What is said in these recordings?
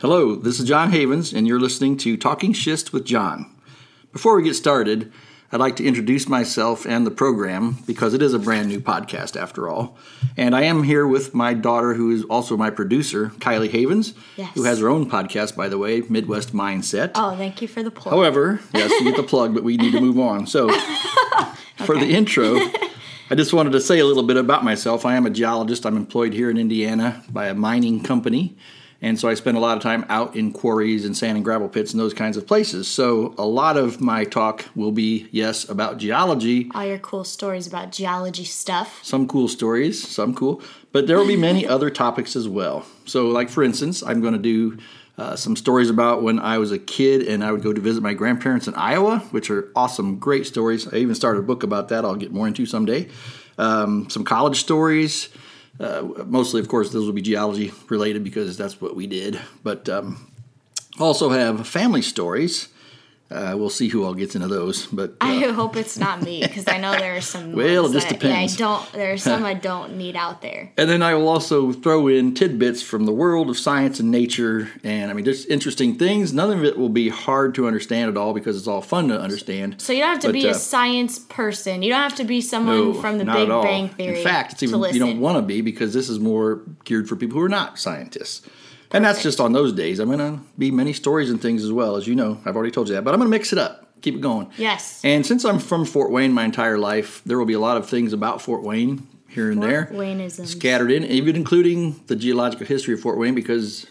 Hello, this is John Havens, and you're listening to Talking Schist with John. Before we get started, I'd like to introduce myself and the program because it is a brand new podcast after all. And I am here with my daughter, who is also my producer, Kylie Havens, Yes. who has her own podcast, by the way, Midwest Mindset. Oh, thank you for the plug. However, yes, you get the plug, but we need to move on. So, for the intro, I just wanted to say a little bit about myself. I am a geologist. I'm employed here in Indiana by a mining company. And so I spend a lot of time out in quarries and sand and gravel pits and those kinds of places. So a lot of my talk will be, yes, about geology, All your cool stories about geology stuff. some cool stories, some cool, but there will be many other topics as well. So, like for instance, I'm going to do uh, some stories about when I was a kid and I would go to visit my grandparents in Iowa, which are awesome, great stories. I even started a book about that. I'll get more into someday. Um, some college stories. Uh, mostly, of course, those will be geology related because that's what we did. But um, also have family stories. Uh, we'll see who all gets into those. But uh, I hope it's not me because I know there are some. Well, it just that, depends. Yeah, I don't. There are some I don't need out there. And then I will also throw in tidbits from the world of science and nature. And I mean, just interesting things. None of it will be hard to understand at all because it's all fun to understand. So you don't have to But, be uh, a science person. You don't have to be someone No, from the Big. Bang Theory. In fact, it's even you don't want to be because this is more geared for people who are not scientists. And that's just on those days. I'm going to be many stories and things as well, as you know. I've already told you that, but I'm going to mix it up, keep it going. Yes. And since I'm from Fort Wayne my entire life, there will be a lot of things about Fort Wayne here and there. Wayneisms. scattered in, even including the geological history of Fort Wayne, because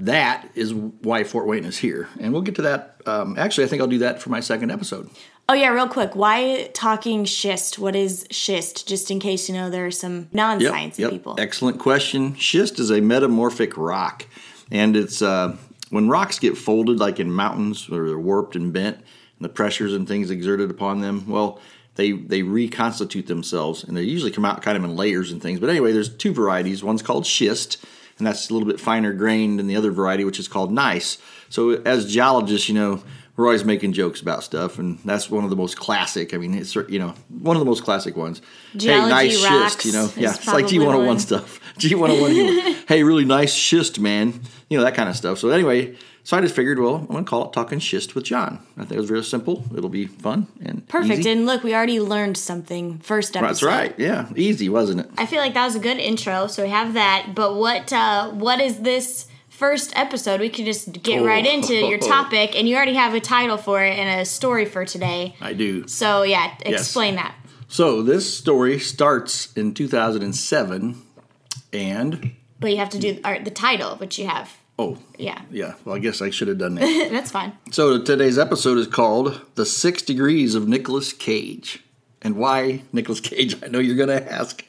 that is why Fort Wayne is here. And we'll get to that. Um, actually, I think I'll do that for my second episode. Oh yeah, real quick. Why talking schist? What is schist? Just in case you know there are some non-sciencey people. Excellent question. Schist is a metamorphic rock, and it's uh, when rocks get folded, like in mountains, or they're warped and bent, and the pressures and things exerted upon them. Well, they they reconstitute themselves, and they usually come out kind of in layers and things. But anyway, there's two varieties. One's called schist, and that's a little bit finer grained than the other variety, which is called gneiss. So as geologists, you know. We're always making jokes about stuff, and that's one of the most classic. I mean, it's you know one of the most classic ones. Geology hey, nice schist, you know, yeah, it's like G101 one. stuff. G101 hey, really nice schist, man. You know, that kind of stuff. So, anyway, so I just figured, well, I'm going to call it Talking Schist with John. I think it was real simple. It'll be fun and Perfect. easy. And look, we already learned something first episode. That's right. Yeah. Easy, wasn't it? I feel like that was a good intro, so we have that. But what uh, what is this first episode? We can just get Oh. right into your topic, and you already have a title for it and a story for today. I do. So yeah, explain that. So, this story starts in 2007, and, But you have to do or, the title, which you have. Oh, Yeah, yeah, well, I guess I should have done that. that's fine. so, today's episode is called The Six Degrees of Nicolas Cage. And why Nicolas Cage? I know you're going to ask.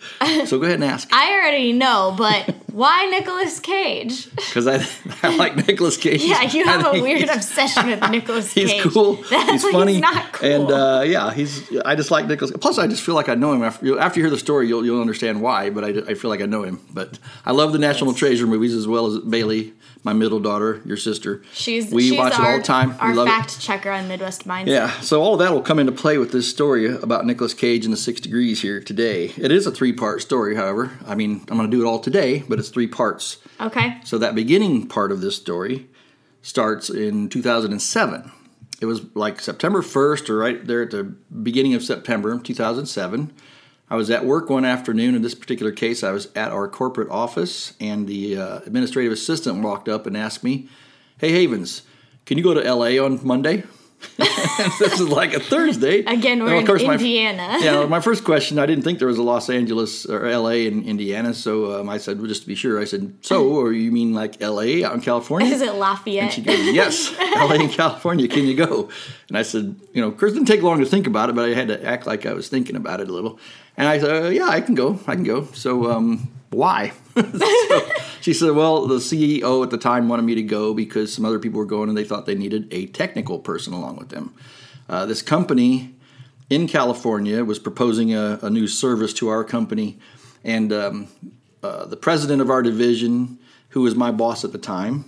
So, go ahead and ask. I already know, but why Nicolas Cage? because I, I like Nicolas Cage. Yeah, you have a weird obsession with Nicolas He's Cage. cool. That's he's like, funny. He's not cool. And uh, yeah, he's. I just like Nicolas. Plus, I just feel like I know him. After, after you hear the story, you'll you'll understand why. But I, I feel like I know him. But I love the National Treasure movies as well as Bailey, my middle daughter, your sister. she's we she's watch it all the time. Our we love fact it. checker on Midwest Mindset. Yeah, so all of that will come into play with this story about Nicolas Cage and the Six Degrees here today. It is a three-part story, however. I mean, I'm going to do it all today, but it's three parts. Okay. So that beginning part of this story starts in 2007. It was like September 1st or right there at the beginning of September 2007. I was at work one afternoon. In this particular case, I was at our corporate office, and the uh, administrative assistant walked up and asked me, Hey, Havens, can you go to LA on Monday? this is like a Thursday. Again, we're And of in course, my- Indiana. yeah, my first question, I didn't think there was a Los Angeles or LA in Indiana, so um, I said, well, just to be sure, I said, so, or you mean like LA out in California? Is it And Lafayette? she goes, yes, LA in California, can you go? And I said, you know, Chris didn't take long to think about it, but I had to act like I was thinking about it a little. And I said, uh, yeah, I can go, I can go. So, um, why? so she said, well, the CEO at the time wanted me to go because some other people were going and they thought they needed a technical person along with them. Uh, this company in California was proposing a, a new service to our company, and um, uh, the president of our division, who was my boss at the time,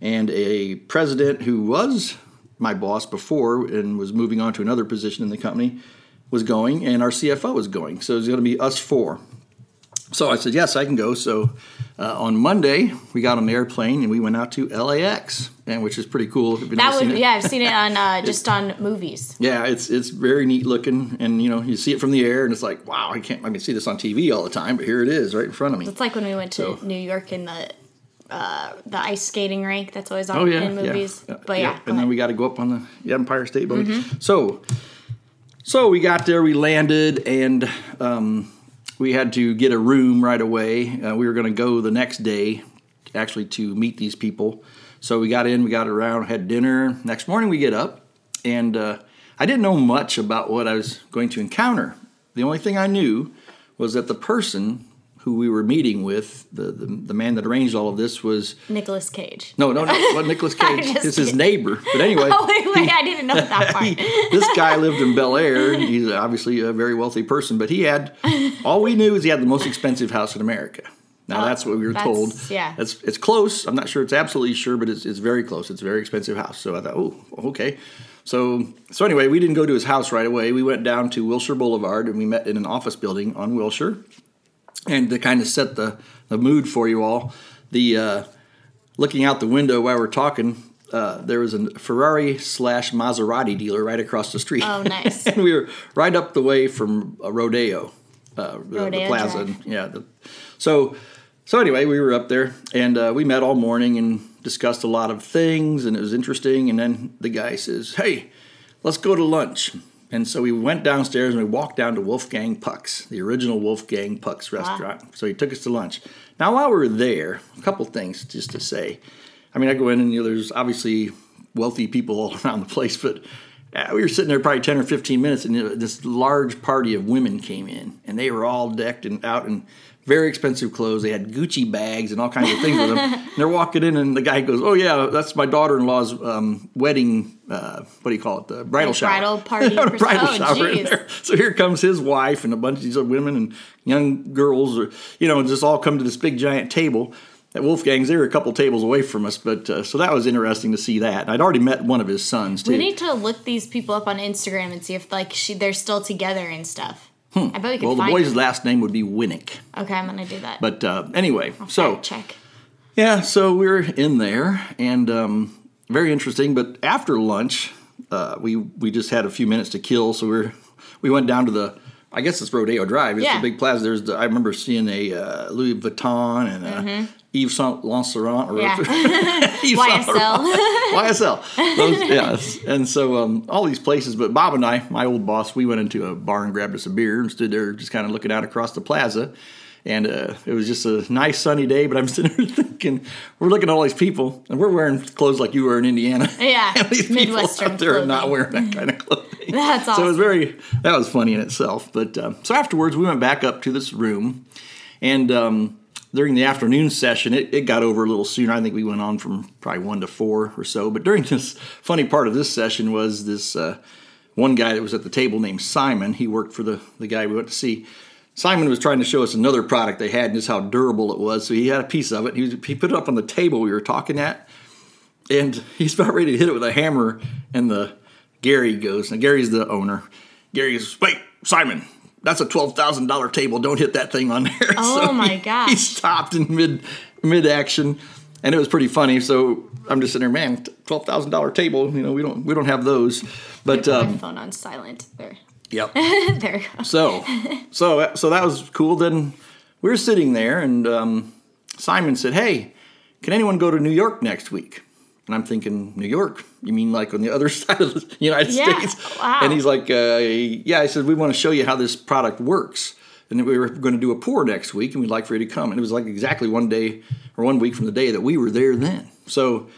and a president who was my boss before and was moving on to another position in the company was going, and our CFO was going. So it was going to be us four. So I said, yes, I can go. So uh, on Monday, we got on the airplane and we went out to LAX, and which is pretty cool. That would, yeah, I've seen it on uh, just on movies. Yeah, it's it's very neat looking, and you know you see it from the air, and it's like, wow, I can't, I can see this on TV all the time, but here it is, right in front of me. It's like when we went to so, New York in the uh, the ice skating rink that's always on oh, yeah, in movies. Yeah, but yeah, yeah. and then we got to go up on the Empire State Building. Mm-hmm. So, so we got there, we landed, and um, we had to get a room right away. Uh, we were going to go the next day, actually, to meet these people. So we got in, we got around, had dinner. Next morning, we get up, and uh, I didn't know much about what I was going to encounter. The only thing I knew was that the person who we were meeting with, the, the, the man that arranged all of this was Nicolas Cage. No, no, no, what Nicolas Cage is his neighbor. But anyway, oh wait, wait, he, I didn't know that part. he, this guy lived in Bel Air. He's obviously a very wealthy person, but he had all we knew is he had the most expensive house in America. Now oh, that's what we were told. Yeah, it's it's close. I'm not sure it's absolutely sure, but it's it's very close. It's a very expensive house. So I thought, oh, okay. So so anyway, we didn't go to his house right away. We went down to Wilshire Boulevard and we met in an office building on Wilshire and to kind of set the, the mood for you all, the uh, looking out the window while we're talking, uh, there was a Ferrari slash Maserati dealer right across the street. Oh, nice! and we were right up the way from a Rodeo, uh, Rodeo the, plaza. Drive. Yeah. The, so, so anyway, we were up there and uh, we met all morning and discussed a lot of things, and it was interesting. And then the guy says, "Hey, let's go to lunch." And so we went downstairs and we walked down to Wolfgang Puck's, the original Wolfgang Puck's restaurant. Wow. So he took us to lunch. Now, while we were there, a couple things just to say. I mean, I go in and you know, there's obviously wealthy people all around the place, but we were sitting there probably 10 or 15 minutes and this large party of women came in and they were all decked and out in very expensive clothes. They had Gucci bags and all kinds of things with them. And they're walking in, and the guy goes, "Oh yeah, that's my daughter-in-law's um, wedding. Uh, what do you call it? The bridal like shower. Bridal party. bridal oh, shower in there. So here comes his wife and a bunch of these other women and young girls, or you know, just all come to this big giant table." At Wolfgang's, they were a couple tables away from us, but uh, so that was interesting to see that. I'd already met one of his sons too. We need to look these people up on Instagram and see if like she, they're still together and stuff. Hmm. I bet we could. Well, the boy's last name would be Winnick. Okay, I'm gonna do that. But uh, anyway, I'll so check. Yeah, so we are in there, and um, very interesting. But after lunch, uh, we we just had a few minutes to kill, so we we went down to the I guess it's Rodeo Drive. It's yeah. a big plaza. There's the, I remember seeing a uh, Louis Vuitton and a mm-hmm. Yves Saint Laurent or yeah. YSL. YSL. Those, yeah. And so um, all these places. But Bob and I, my old boss, we went into a bar and grabbed us a beer and stood there just kind of looking out across the plaza. And uh, it was just a nice sunny day, but I'm sitting there thinking, we're looking at all these people, and we're wearing clothes like you were in Indiana. Yeah, and these Midwestern people out there clothing. are not wearing that kind of clothing. That's awesome. So it was very, that was funny in itself. But um, so afterwards, we went back up to this room, and um, during the afternoon session, it, it got over a little sooner. I think we went on from probably one to four or so. But during this funny part of this session was this uh, one guy that was at the table named Simon. He worked for the, the guy we went to see. Simon was trying to show us another product they had and just how durable it was. So he had a piece of it. He, was, he put it up on the table we were talking at, and he's about ready to hit it with a hammer. And the Gary goes, and Gary's the owner. Gary goes, "Wait, Simon, that's a twelve thousand dollar table. Don't hit that thing on there. Oh so my gosh! He stopped in mid mid action, and it was pretty funny. So I'm just sitting there, man, twelve thousand dollar table. You know, we don't we don't have those. But um, my phone on silent there. Yep. there go. So so so that was cool. Then we were sitting there, and um, Simon said, "Hey, can anyone go to New York next week?" And I'm thinking, New York? You mean like on the other side of the United yeah. States? Wow. And he's like, uh, Yeah. I said, We want to show you how this product works. And we were going to do a pour next week, and we'd like for you to come. And it was like exactly one day or one week from the day that we were there then. So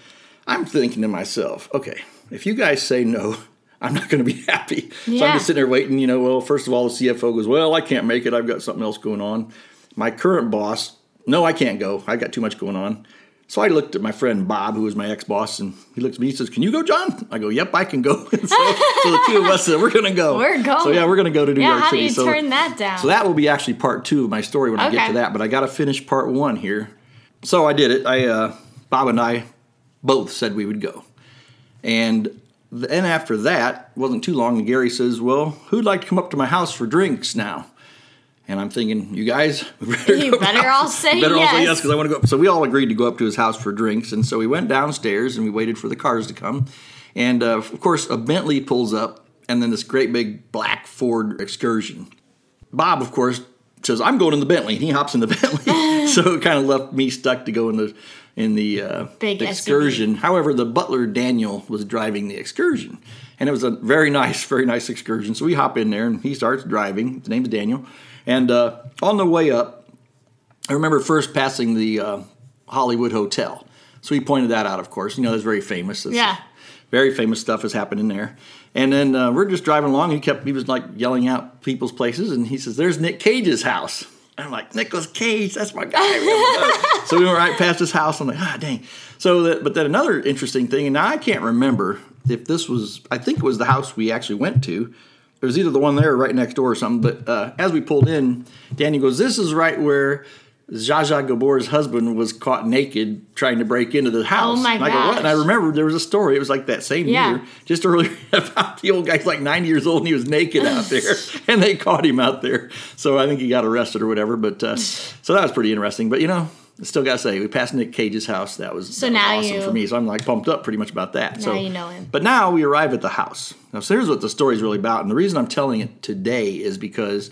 I'm thinking to myself, okay, if you guys say no, I'm not going to be happy. Yeah. So I'm just sitting there waiting. You know, well, first of all, the CFO goes, Well, I can't make it. I've got something else going on. My current boss, no, I can't go. I've got too much going on. So I looked at my friend Bob, who was my ex boss, and he looked at me. He says, "Can you go, John?" I go, "Yep, I can go." so, so, the two of us said, "We're going to go." We're going. So yeah, we're going to go to New yeah, York how City. do you so, turn that down? So that will be actually part two of my story when okay. I get to that. But I got to finish part one here. So I did it. I uh, Bob and I both said we would go, and then after that wasn't too long. And Gary says, "Well, who'd like to come up to my house for drinks now?" And I'm thinking, you guys, better you better all say better yes. all say yes because I want to go. So we all agreed to go up to his house for drinks, and so we went downstairs and we waited for the cars to come. And uh, of course, a Bentley pulls up, and then this great big black Ford Excursion. Bob, of course, says, "I'm going in the Bentley." And he hops in the Bentley, so it kind of left me stuck to go in the in the uh, big excursion. SUV. However, the butler Daniel was driving the excursion, and it was a very nice, very nice excursion. So we hop in there, and he starts driving. His name's Daniel, and uh, on the way up, I remember first passing the uh, Hollywood Hotel. So he pointed that out, of course. You know, that's very famous. That's yeah. Very famous stuff has happened in there. And then uh, we're just driving along. He kept, he was like yelling out people's places, and he says, "There's Nick Cage's house." I'm like, Nicolas Cage, that's my guy. so we went right past his house. I'm like, ah, dang. So, that, but then another interesting thing, and now I can't remember if this was, I think it was the house we actually went to. It was either the one there or right next door or something. But uh, as we pulled in, Danny goes, This is right where Zsa Gabor's husband was caught naked trying to break into the house. Oh my god! I And I remember there was a story. It was like that same yeah. year, just earlier, about the old guy's like 90 years old and he was naked out there, and they caught him out there. So I think he got arrested or whatever. But uh, so that was pretty interesting. But you know, still got to say, we passed Nick Cage's house. That was, so that was awesome you, for me. So I'm like pumped up pretty much about that. Now so you know him. But now we arrive at the house. Now, so here's what the story is really about, and the reason I'm telling it today is because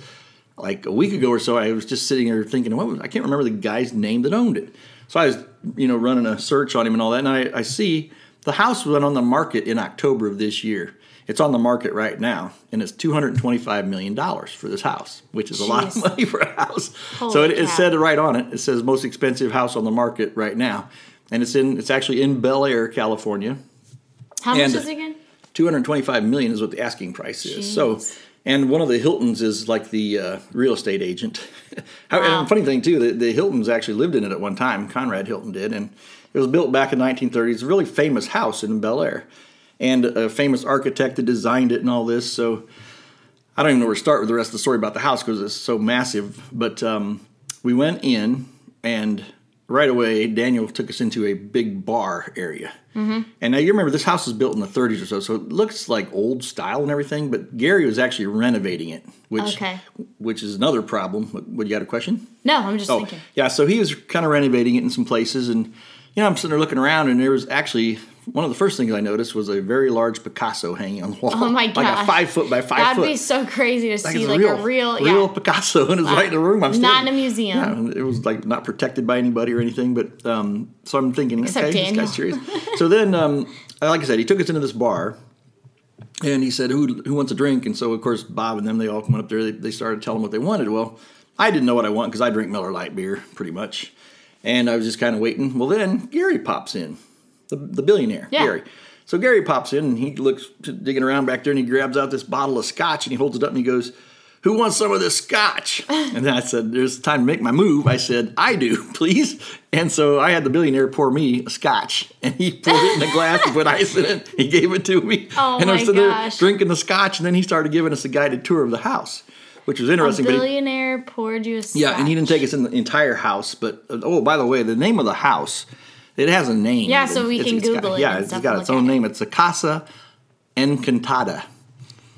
like a week ago or so, I was just sitting there thinking, what was, I can't remember the guy's name that owned it. So I was, you know, running a search on him and all that, and I, I see the house went on the market in October of this year. It's on the market right now, and it's two hundred and twenty-five million dollars for this house, which is Jeez. a lot of money for a house. Holy so it, it, said right on it. It says most expensive house on the market right now, and it's in. It's actually in Bel Air, California. How and much is it again? Two hundred twenty-five million is what the asking price is. Jeez. So and one of the Hiltons is like the uh, real estate agent. wow. And funny thing too, the, the, Hiltons actually lived in it at one time. Conrad Hilton did, and it was built back in 1930s. It's a really famous house in Bel Air, and a famous architect that designed it and all this. So I don't even know where to start with the rest of the story about the house because it's so massive. But um, we went in, and right away, Daniel took us into a big bar area. Mm-hmm. And now you remember this house was built in the 30s or so, so it looks like old style and everything. But Gary was actually renovating it, which okay. which is another problem. What, you got a question? No, I'm just oh, thinking. Yeah, so he was kind of renovating it in some places, and you know I'm sitting there looking around, and there was actually one of the first things I noticed was a very large Picasso hanging on the wall. Oh my god! Like a five foot by five That'd foot. That'd be so crazy to like see, like real, a real, real yeah. Picasso, and it's wow. right in the room. I'm not in a museum. Yeah, it was like not protected by anybody or anything. But um, so I'm thinking, Except okay, Daniel. this guy's serious. so then, um, like I said, he took us into this bar. And he said, "Who who wants a drink?" And so, of course, Bob and them they all went up there. They, they started telling what they wanted. Well, I didn't know what I want because I drink Miller Lite beer pretty much, and I was just kind of waiting. Well, then Gary pops in, the, the billionaire yeah. Gary. So Gary pops in and he looks digging around back there and he grabs out this bottle of scotch and he holds it up and he goes, Who wants some of this scotch? and then I said, There's time to make my move. I said, I do, please. And so I had the billionaire pour me a scotch and he poured it in a glass and put ice in it. He gave it to me. Oh and I was sitting there drinking the scotch and then he started giving us a guided tour of the house. Which was interesting. A billionaire he, poured you a scotch. Yeah, and he didn't take us in the entire house. But uh, oh, by the way, the name of the house it has a name. Yeah, so we it's, can it's Google got, it. Yeah, it's got its own name. It's a Casa Encantada,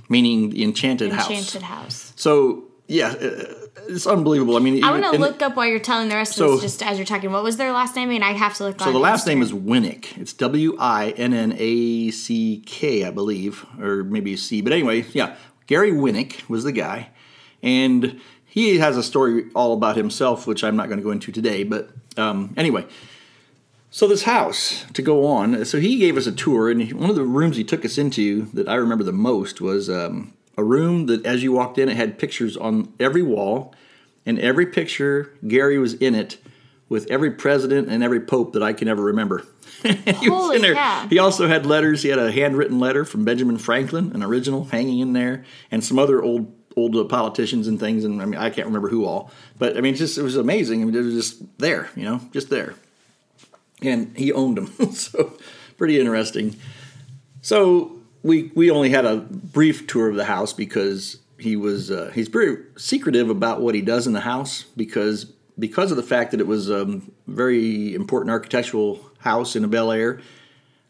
meaning the enchanted, enchanted house. Enchanted house. So yeah, uh, it's unbelievable. I mean, I want to look up while you're telling the rest so, of this, just as you're talking. What was their last name? I and mean, I have to look. So the last name is Winnick. It's W I N N A C K, I believe, or maybe C. But anyway, yeah, Gary Winnick was the guy, and he has a story all about himself, which I'm not going to go into today. But um, anyway, so this house to go on. So he gave us a tour, and one of the rooms he took us into that I remember the most was um, a room that, as you walked in, it had pictures on every wall, and every picture Gary was in it with every president and every pope that I can ever remember. he Holy cow. He also had letters. He had a handwritten letter from Benjamin Franklin, an original, hanging in there, and some other old old politicians and things. And I mean, I can't remember who all, but I mean, just it was amazing. I mean, it was just there, you know, just there and he owned them. so pretty interesting. So we we only had a brief tour of the house because he was uh, he's very secretive about what he does in the house because because of the fact that it was a very important architectural house in a Bel Air.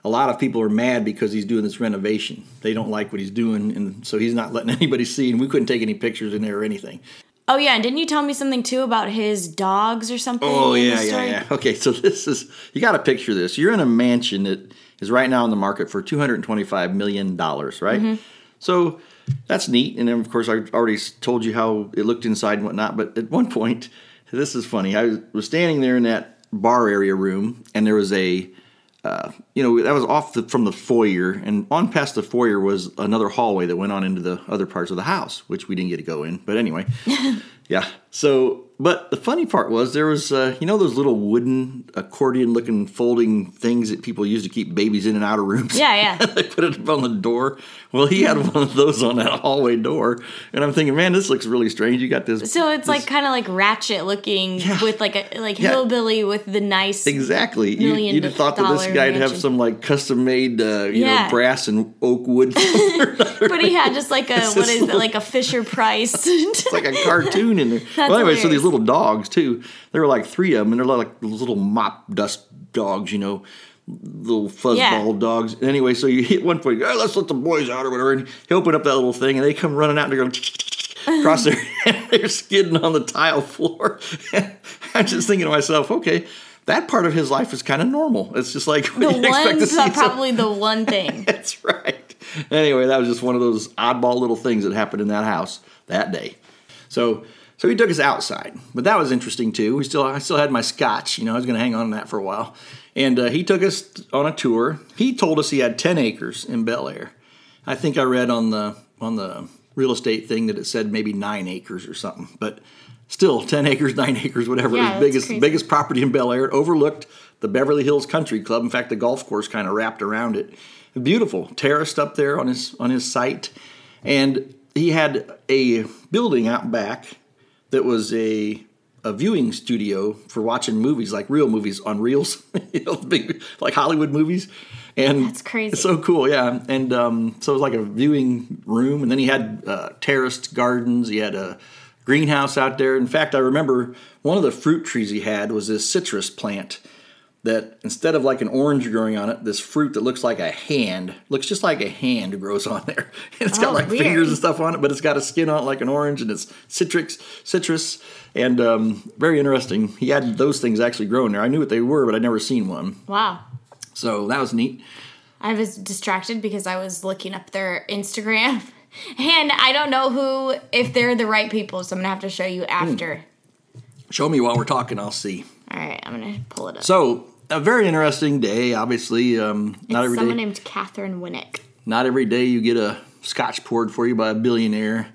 A lot of people are mad because he's doing this renovation. They don't like what he's doing, and so he's not letting anybody see. And we couldn't take any pictures in there or anything. Oh yeah, and didn't you tell me something too about his dogs or something? Oh yeah, yeah, yeah. Okay, so this is you got to picture this. You're in a mansion that is right now on the market for 225 million dollars, right? Mm-hmm. So that's neat. And then of course I already told you how it looked inside and whatnot. But at one point, this is funny. I was standing there in that bar area room, and there was a uh, you know, that was off the, from the foyer, and on past the foyer was another hallway that went on into the other parts of the house, which we didn't get to go in. But anyway, yeah. So but the funny part was there was, uh, you know, those little wooden accordion-looking folding things that people use to keep babies in and out of rooms. Yeah, yeah. they put it up on the door. Well, he had one of those on that hallway door, and I'm thinking, man, this looks really strange. You got this. So it's this, like kind of like ratchet looking yeah. with like a like yeah. hillbilly with the nice. Exactly. You, you'd have thought that this guy'd have some like custom made, uh, you yeah. know, brass and oak wood. but he had just like a what is it like a Fisher Price? it's like a cartoon in there. That's well, anyway, hilarious. so these little dogs too. There were like three of them, and they're like little mop dust dogs, you know, little fuzzball yeah. dogs. Anyway, so you hit one point, oh, let's let the boys out or whatever, and you open up that little thing, and they come running out and they're going across there, and they're skidding on the tile floor. I'm just thinking to myself, okay. That part of his life is kind of normal. It's just like the one, probably the one thing. That's right. Anyway, that was just one of those oddball little things that happened in that house that day. So so he took us outside, but that was interesting too. We still, I still had my scotch. You know, I was going to hang on to that for a while. And uh, he took us on a tour. He told us he had ten acres in Bel Air. I think I read on the on the real estate thing that it said maybe nine acres or something, but still ten acres, nine acres, whatever. Yeah, it was biggest crazy. biggest property in Bel Air. It overlooked the Beverly Hills Country Club. In fact, the golf course kind of wrapped around it. Beautiful, terraced up there on his on his site, and he had a building out back that was a a viewing studio for watching movies like real movies on reels, you know, big like Hollywood movies. And that's crazy. It's so cool, yeah. And um, so it was like a viewing room, and then he had uh, terraced gardens. He had a greenhouse out there. In fact, I remember one of the fruit trees he had was this citrus plant that instead of like an orange growing on it, this fruit that looks like a hand, looks just like a hand grows on there. And it's got oh, like weird. fingers and stuff on it, but it's got a skin on it like an orange and it's citrus, citrus, and um, very interesting. He had those things actually growing there. I knew what they were, but I'd never seen one. Wow. So that was neat. I was distracted because I was looking up their Instagram. And I don't know who, if they're the right people, so I'm gonna have to show you after. Hmm. Show me while we're talking, I'll see. All right, I'm gonna pull it up. So a very interesting day. Obviously, um, not every someone day, named Katheryn Winnick. Not every day you get a scotch poured for you by a billionaire,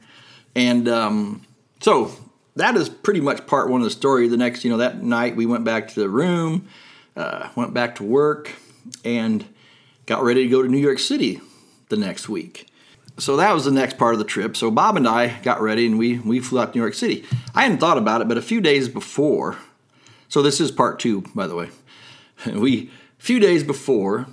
and um, so that is pretty much part one of the story. The next, you know, that night we went back to the room, uh, went back to work, and got ready to go to New York City the next week. So that was the next part of the trip. So Bob and I got ready and we we flew out to New York City. I hadn't thought about it, but a few days before. So this is part two, by the way. we a few days before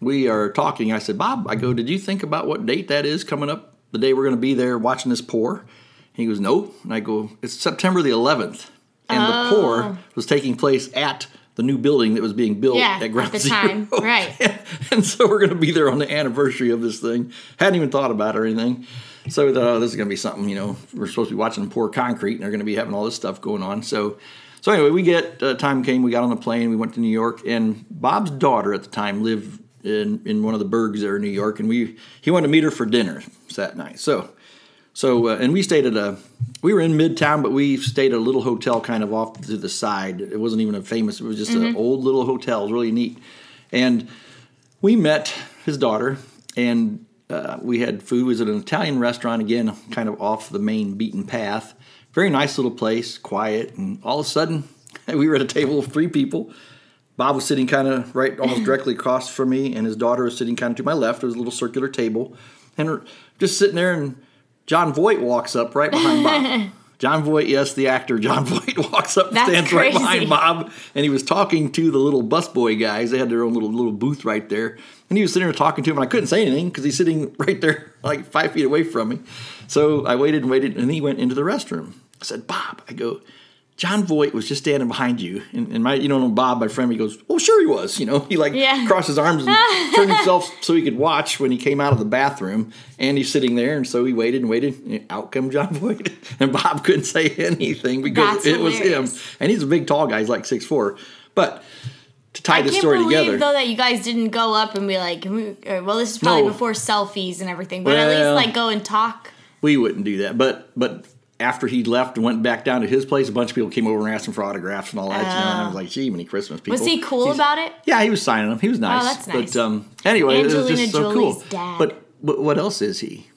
we are talking, I said, Bob, I go, did you think about what date that is coming up? The day we're going to be there watching this pour? He goes, no. And I go, it's September the 11th. And oh. the pour was taking place at the new building that was being built yeah, at Ground at the Zero. time, right? and, so we're going to be there on the anniversary of this thing. Hadn't even thought about it or anything. So we thought, oh, this is going to be something. You know, we're supposed to be watching them pour concrete, and they're going to be having all this stuff going on. So so anyway, we get uh, time came. We got on the plane. We went to New York, and Bob's daughter at the time lived in in one of the burgs there in New York, and we he wanted to meet her for dinner that night. So so uh, and we stayed at a we were in Midtown, but we stayed at a little hotel kind of off to the side. It wasn't even a famous. It was just mm-hmm. an old little hotel. It was really neat, and we met his daughter and. Uh, we had food. It was at an Italian restaurant again, kind of off the main beaten path very nice little place, quiet, and all of a sudden, we were at a table of three people. Bob was sitting kind of right, almost directly across from me, and his daughter was sitting kind of to my left. It was a little circular table, and just sitting there. And Jon Voight walks up right behind Bob. Jon Voight, yes, the actor Jon Voight walks up, and stands crazy. right behind Bob, and he was talking to the little busboy guys. They had their own little little booth right there, and he was sitting there talking to him. And I couldn't say anything because he's sitting right there, like five feet away from me. So I waited and waited, and he went into the restroom. I said, Bob, I go, Jon Voight was just standing behind you, and, and my, you know, Bob, my friend, he goes, "Oh, sure he was." You know, he like Yeah. crossed his arms and turned himself so he could watch when he came out of the bathroom, and he's sitting there, and so he waited and waited. And out come Jon Voight, and Bob couldn't say anything because That's it was him, and he's a big, tall guy. He's like six four, but to tie I this can't story believe together, though that you guys didn't go up and be like, "Hmm, well, this is probably No. before selfies and everything, but at least like go and talk. we wouldn't do that. But but after he left and went back down to his place, a bunch of people came over and asked him for autographs and all that. You know, and I was like, gee, many Christmas people. Was he cool He's- about it? Yeah, he was signing them. He was nice. Oh, that's nice. But um, anyway, it was Angelina just so Jolie's cool. dad. But, but what else is he?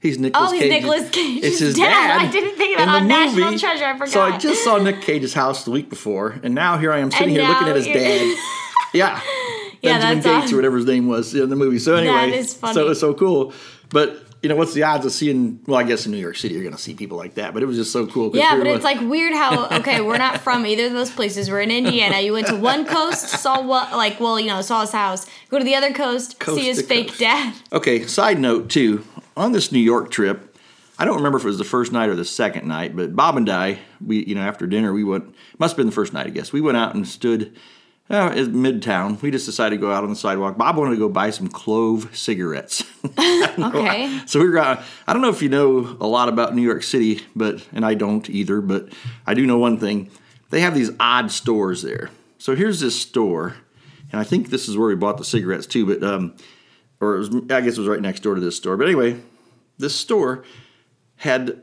He's Nicolas Oh, he's Cage. Nicolas Cage's It's his dad. dad. I didn't think of that in on National movie. Treasure. I forgot. So I just saw Nick Cage's house the week before, and now here I am sitting And here looking at his dad. Yeah. Yeah, Benjamin that's Gates awesome. or whatever his name was in the movie. So anyway, is funny. so it's so cool. But you know, what's the odds of seeing? Well, I guess in New York City you're going to see people like that. But it was just so cool. Yeah, but it's like weird how okay, we're not from either of those places. We're in Indiana. You went to one coast, saw what like well, you know, saw his house. Go to the other coast, Coast see his fake coast. dad. Okay, side note too. On this New York trip, I don't remember if it was the first night or the second night, but Bob and I, we you know after dinner we went. Must have been the first night, I guess. We went out and stood uh, in Midtown. We just decided to go out on the sidewalk. Bob wanted to go buy some clove cigarettes. Okay. So we were. out- I don't know if you know a lot about New York City, but and I don't either. But I do know one thing: they have these odd stores there. So here's this store, and I think this is where we bought the cigarettes too. But um, or it was, I guess it was right next door to this store. But anyway, this store had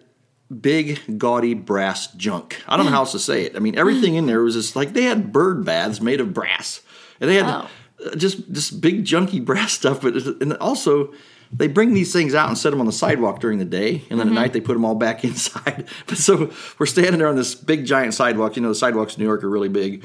big gaudy brass junk. I don't know how else to say it. I mean, everything in there was just like they had bird baths made of brass, and they had uh, just this big junky brass stuff. But and also. They bring these things out and set them on the sidewalk during the day, and then at night they put them all back inside. But so we're standing there on this big giant sidewalk. You know, the sidewalks in New York are really big.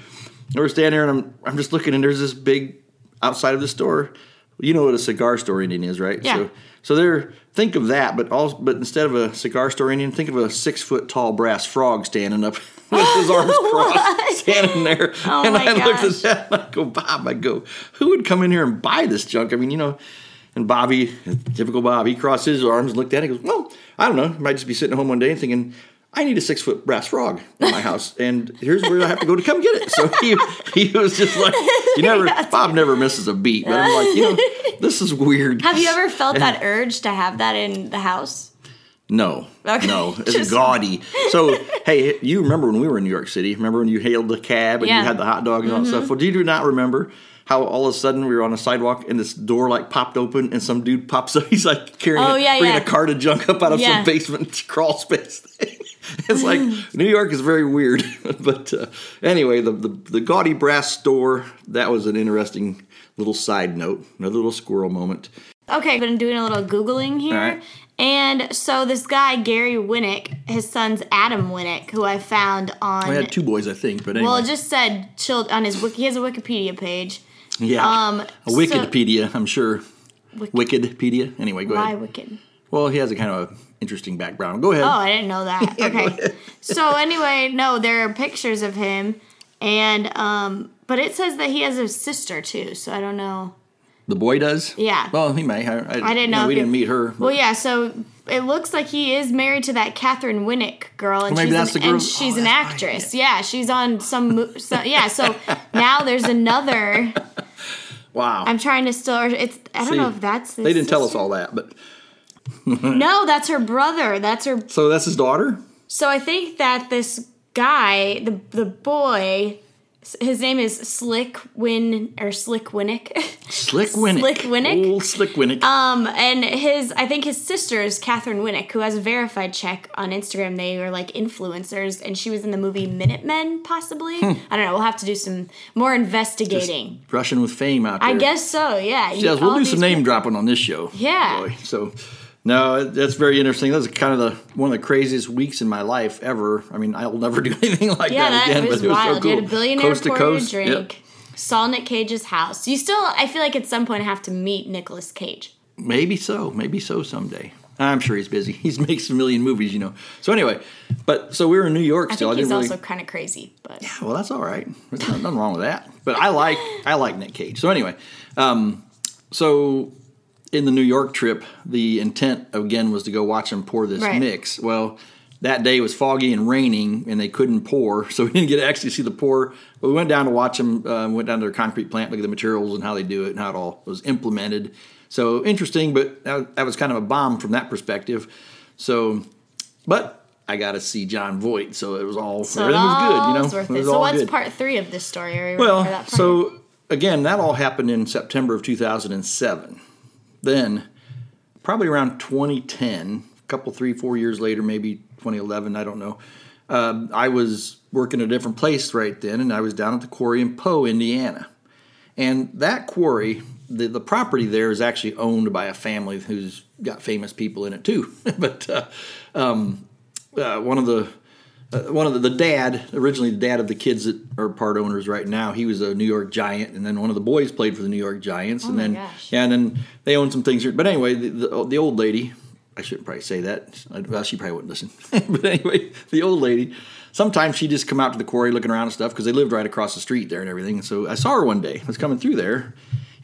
And we're standing there, and I'm I'm just looking, and there's this big outside of the store. You know what a cigar store Indian is, right? Yeah. So, so there, think of that, but also, but instead of a cigar store Indian, think of a six foot tall brass frog standing up with his arms crossed, standing there. Oh and I looked gosh. at that and I go, Bob, I go, who would come in here and buy this junk? I mean, you know. And Bobby, typical Bob, he crossed his arms and looked at it. He goes, Well, I don't know. I might just be sitting at home one day and thinking, I need a six foot brass frog in my house, and here's where I have to go to come get it. So he he was just like, you never, Bob never misses a beat. But I'm like, you know, this is weird. Have you ever felt that urge to have that in the house? No, Okay, no, it's just- gaudy. So, hey, you remember when we were in New York City? Remember when you hailed the cab and Yeah. you had the hot dog and all that Mm-hmm. stuff? Well, do you do not remember how all of a sudden we were on a sidewalk and this door like popped open and some dude pops up? He's like carrying, Oh, a, yeah, bringing yeah. a cart of junk up out of Yeah. some basement crawl space thing. It's like New York is very weird, but uh, anyway, the, the the gaudy brass store that was an interesting little side note, another little squirrel moment. Okay, I've been doing a little Googling here. Right. And so this guy, Gary Winnick, his son's Adam Winnick, who I found on. I had two boys, I think, but anyway, well, it just said child on his wiki. He has a Wikipedia page. yeah, um, a so- Wikipedia, I'm sure. Wik- Wikipedia. Anyway, go Why ahead. Wicked? Well, he has a kind of interesting background. Go ahead. Oh, I didn't know that. Okay. so anyway, no, there are pictures of him, and um, but it says that he has a sister too. So I don't know. the boy does. Yeah. Well, he may. I, I, I didn't know. we he- didn't meet her. Well, yeah. So it looks like he is married to that Katheryn Winnick girl, and Well, she's that's an, the girl- and she's oh, an that's right, actress. Yeah, she's on some. mo- So, yeah. So now there's another. wow. I'm trying to still. It's. I don't See, know if that's. they didn't tell us all that, but No, that's her brother. That's her. so that's his daughter. So I think that this guy, the the boy, his name is Slick Win or Slick Winnick. Slick Winnick. Slick Winnick? Old Slick Winnick. Um, and his, I think his sister is Katheryn Winnick, who has a verified check on Instagram. They are like influencers, and she was in the movie Minutemen, possibly. I don't know. We'll have to do some more investigating. Russian with fame out there. I guess so. Yeah. Yes, we'll do some name people- dropping on this show. Yeah. Boy, So, no, that's very interesting. That was kind of the one of the craziest weeks in my life ever. I mean, I'll never do anything like Yeah, that, that again. was but it was wild. so cool. You had a billionaire coast to pour you a coast. drink. Yep. Saw Nick Cage's house. You still, I feel like at some point I have to meet Nicolas Cage. Maybe so. Maybe so someday. I'm sure he's busy. He's makes a million movies, you know. So anyway, but so we were in New York I still. think I he's didn't also kind of crazy, but yeah. Well, that's all right. There's nothing wrong with that. But I like I like Nick Cage. So anyway, um, so in the New York trip, the intent again was to go watch them pour this Right. mix. Well, that day was foggy and raining, and they couldn't pour, so we didn't get to actually see the pour. But we went down to watch them. Uh, went down to their concrete plant, look at the materials and how they do it, and how it all was implemented. So interesting, but that, that was kind of a bomb from that perspective. So, but I got to see Jon Voight, so it was all So everything was good. You know, it it. was So all what's good. part three of this story? Are you ready that Well, so again, that all happened in September of 2007. Then, probably around 2010, a couple, three, four years later, maybe 2011, I don't know. Um, I was working a different place right then, and I was down at the quarry in Poe, Indiana. And that quarry, the, the property there is actually owned by a family who's got famous people in it too. but uh, um, uh, one of the uh, one of the, the dad, originally the dad of the kids that are part owners right now, he was a New York Giant, and then one of the boys played for the New York Giants, and my then gosh. yeah, and then they own some things here. But anyway, the, the, the old lady, I shouldn't probably say that. Well, she probably wouldn't listen. but anyway, the old lady, sometimes she just come out to the quarry looking around and stuff because they lived right across the street there and everything. And so I saw her one day. I was coming through there,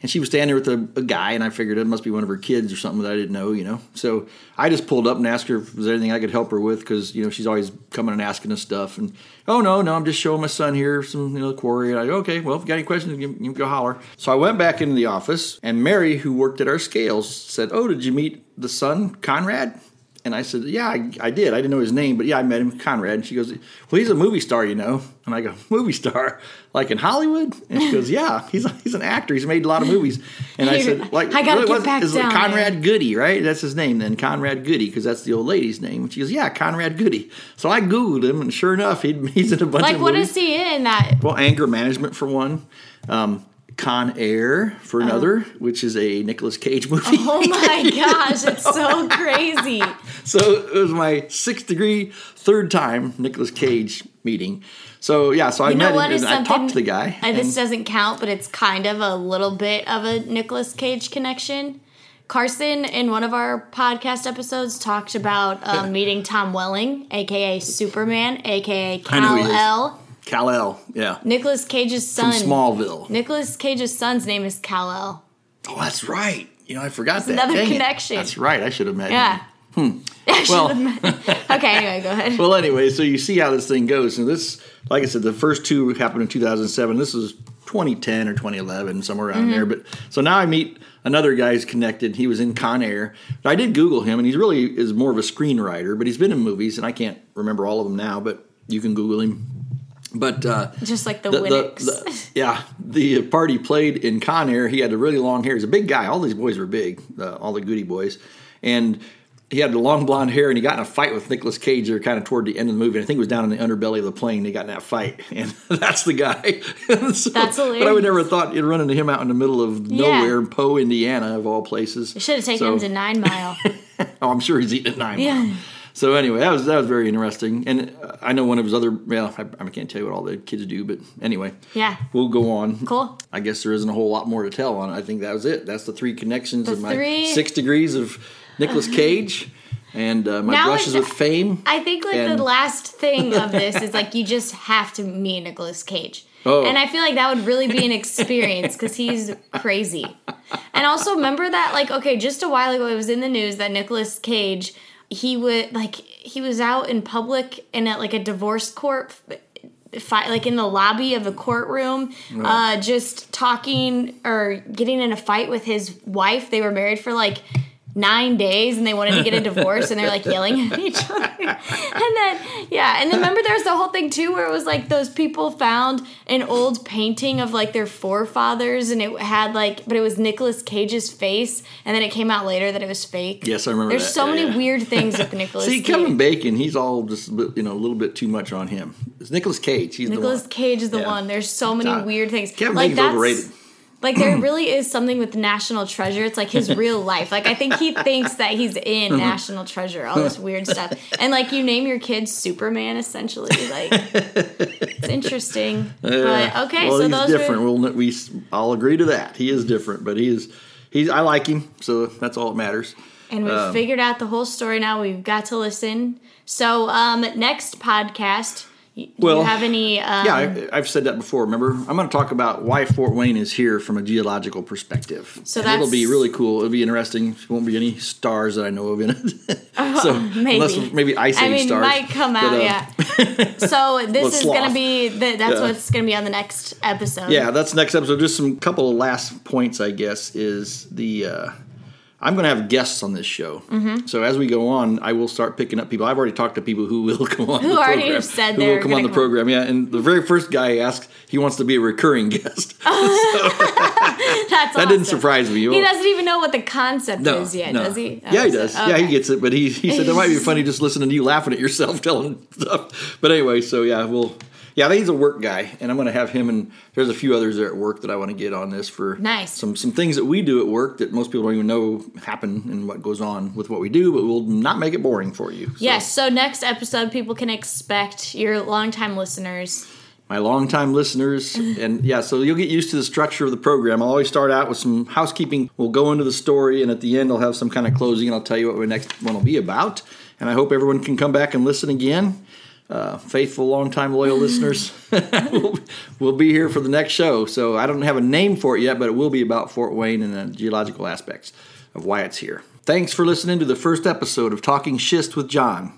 and she was standing there with a, a guy, and I figured it must be one of her kids or something that I didn't know, you know. So I just pulled up and asked her if there was anything I could help her with because you know she's always coming and asking us stuff. And oh no, no, I'm just showing my son here some you know quarry. And I go, okay, well if you got any questions, you, you can go holler. So I went back into the office, and Mary, who worked at our scales, said, "Oh, did you meet the son, Conrad?" And I said, Yeah, I, I did. I didn't know his name, but yeah, I met him, Conrad. And she goes, Well, he's a movie star, you know. And I go, Movie star? Like in Hollywood? And she goes, Yeah, he's he's an actor. He's made a lot of movies. And I said, Like, I gotta get back is down Conrad Goody, right? That's his name then, Conrad Goody, because that's the old lady's name. And she goes, Yeah, Conrad Goody. So I Googled him, and sure enough, he'd, he's in a bunch like, of what movies. is he in that? Well, anger management for one. Um, Con Air for another, which is a Nicolas Cage movie. Oh my gosh, it's so crazy. So it was my sixth degree, third time Nicolas Cage meeting. So yeah, so I You know met him and I talked to the guy. uh, this doesn't count, but it's kind of a little bit of a Nicolas Cage connection. Carson, in one of our podcast episodes, talked about um, meeting Tom Welling, aka Superman, aka know he Kal. El. Yeah, Nicolas Cage's from son. Smallville. Nicolas Cage's son's name is Kal El. Oh, that's right. You know, I forgot that. another Dang it. connection. That's right. I should have met Yeah. him. Well, Okay, anyway, go ahead. well, anyway, so you see how this thing goes. And this, like I said, the first two happened in 2007. This was 2010 or 2011, somewhere around there. Mm-hmm. But so now I meet another guy who's connected. He was in Con Air. But I did Google him, and he's really is more of a screenwriter. But he's been in movies, and I can't remember all of them now. But you can Google him. But uh, Just like the, the, the, the- yeah, the part he played in Con Air, he had the really long hair. He's a big guy. All these boys were big, uh, all the Goody boys, and he had the long blonde hair. And he got in a fight with Nicolas Cage there, kind of toward the end of the movie. I think it was down in the underbelly of the plane. They got in that fight, and that's the guy. So- That's But I would never have thought you'd run into him out in the middle of Yeah. nowhere, Poe, Indiana, of all places. You should have taken So- him to Nine Mile. Oh, I'm sure he's eating at nine. Yeah. Mile. So anyway, that was that was very interesting, and uh, I know one of his other. Well, I, I can't tell you what all the kids do, but anyway, Yeah. we'll go on. Cool. I guess there isn't a whole lot more to tell on it. I think that was it. That's the three connections The of my three- six degrees of Nicolas Cage and uh, my Now brushes with fame. I think like And- the last thing of this is like you just have to meet Nicolas Cage. Oh. And I feel like that would really be an experience because he's crazy. And also remember that like okay, just a while ago it was in the news that Nicolas Cage he would like he was out in public and at like a divorce court fight like in the lobby of a courtroom uh just talking or getting in a fight with his wife. They were married for like nine days and they wanted to get a divorce and they're like yelling at each other and then yeah and then remember there was the whole thing too where it was like those people found an old painting of like their forefathers and it had like but it was Nicolas Cage's face and then it came out later that it was fake Yes, I remember there's that. so Yeah, many yeah. weird things with Nicolas Cage. See, Cage Kevin Bacon, he's all just you know a little bit too much on him. It's Nicolas Cage. He's Nicolas the one. Cage is the Yeah. one. There's so many weird things. Kevin like Bacon's overrated. Like there really is something with National Treasure. It's like his real life. Like I think he thinks that he's in National Treasure. All this weird stuff. And like you name your kid Superman essentially. Like it's interesting. But okay, well, so he's those different. were We'll we I'll agree to that. He is different, but he is he's I like him, so that's all that matters. and we've um, figured out the whole story now. We've got to listen. So um next podcast Do Well, you have any? Um, Yeah, I, I've said that before. Remember, I'm going to talk about why Fort Wayne is here from a geological perspective. So And it'll be really cool. It'll be interesting. There won't be any stars that I know of in it. so maybe. unless maybe ice I age mean, stars. might come out, But, uh, yeah. So this is gonna be the, that's Yeah. what's gonna be on the next episode. Yeah, that's next episode. Just some couple of last points, I guess, is the. Uh, I'm going to have guests on this show. Mm-hmm. So as we go on, I will start picking up people. I've already talked to people who will come on. Who the already program, have said who will come on the come program. Yeah, and the very first guy asked, he wants to be a recurring guest. that's that didn't surprise me. He doesn't even know what the concept No, is yet, no. does he? Yeah, he Oh, does. Yeah, he gets it. But he, he said that might be funny just listening to you laughing at yourself telling stuff. But anyway, so yeah, we'll. Yeah, I think he's a work guy, and I'm going to have him and there's a few others there at work that I want to get on this for Nice. some some things that we do at work that most people don't even know happen and what goes on with what we do, but we'll not make it boring for you. So, Yes. So next episode, people can expect your longtime listeners. my longtime listeners, and yeah, so you'll get used to the structure of the program. I'll always start out with some housekeeping. We'll go into the story, and at the end, I'll have some kind of closing, and I'll tell you what the next one will be about. And I hope everyone can come back and listen again. Uh, faithful, longtime, loyal listeners, we'll, we'll be here for the next show. So I don't have a name for it yet, but it will be about Fort Wayne and the geological aspects of why it's here. Thanks for listening to the first episode of Talking Schist with John.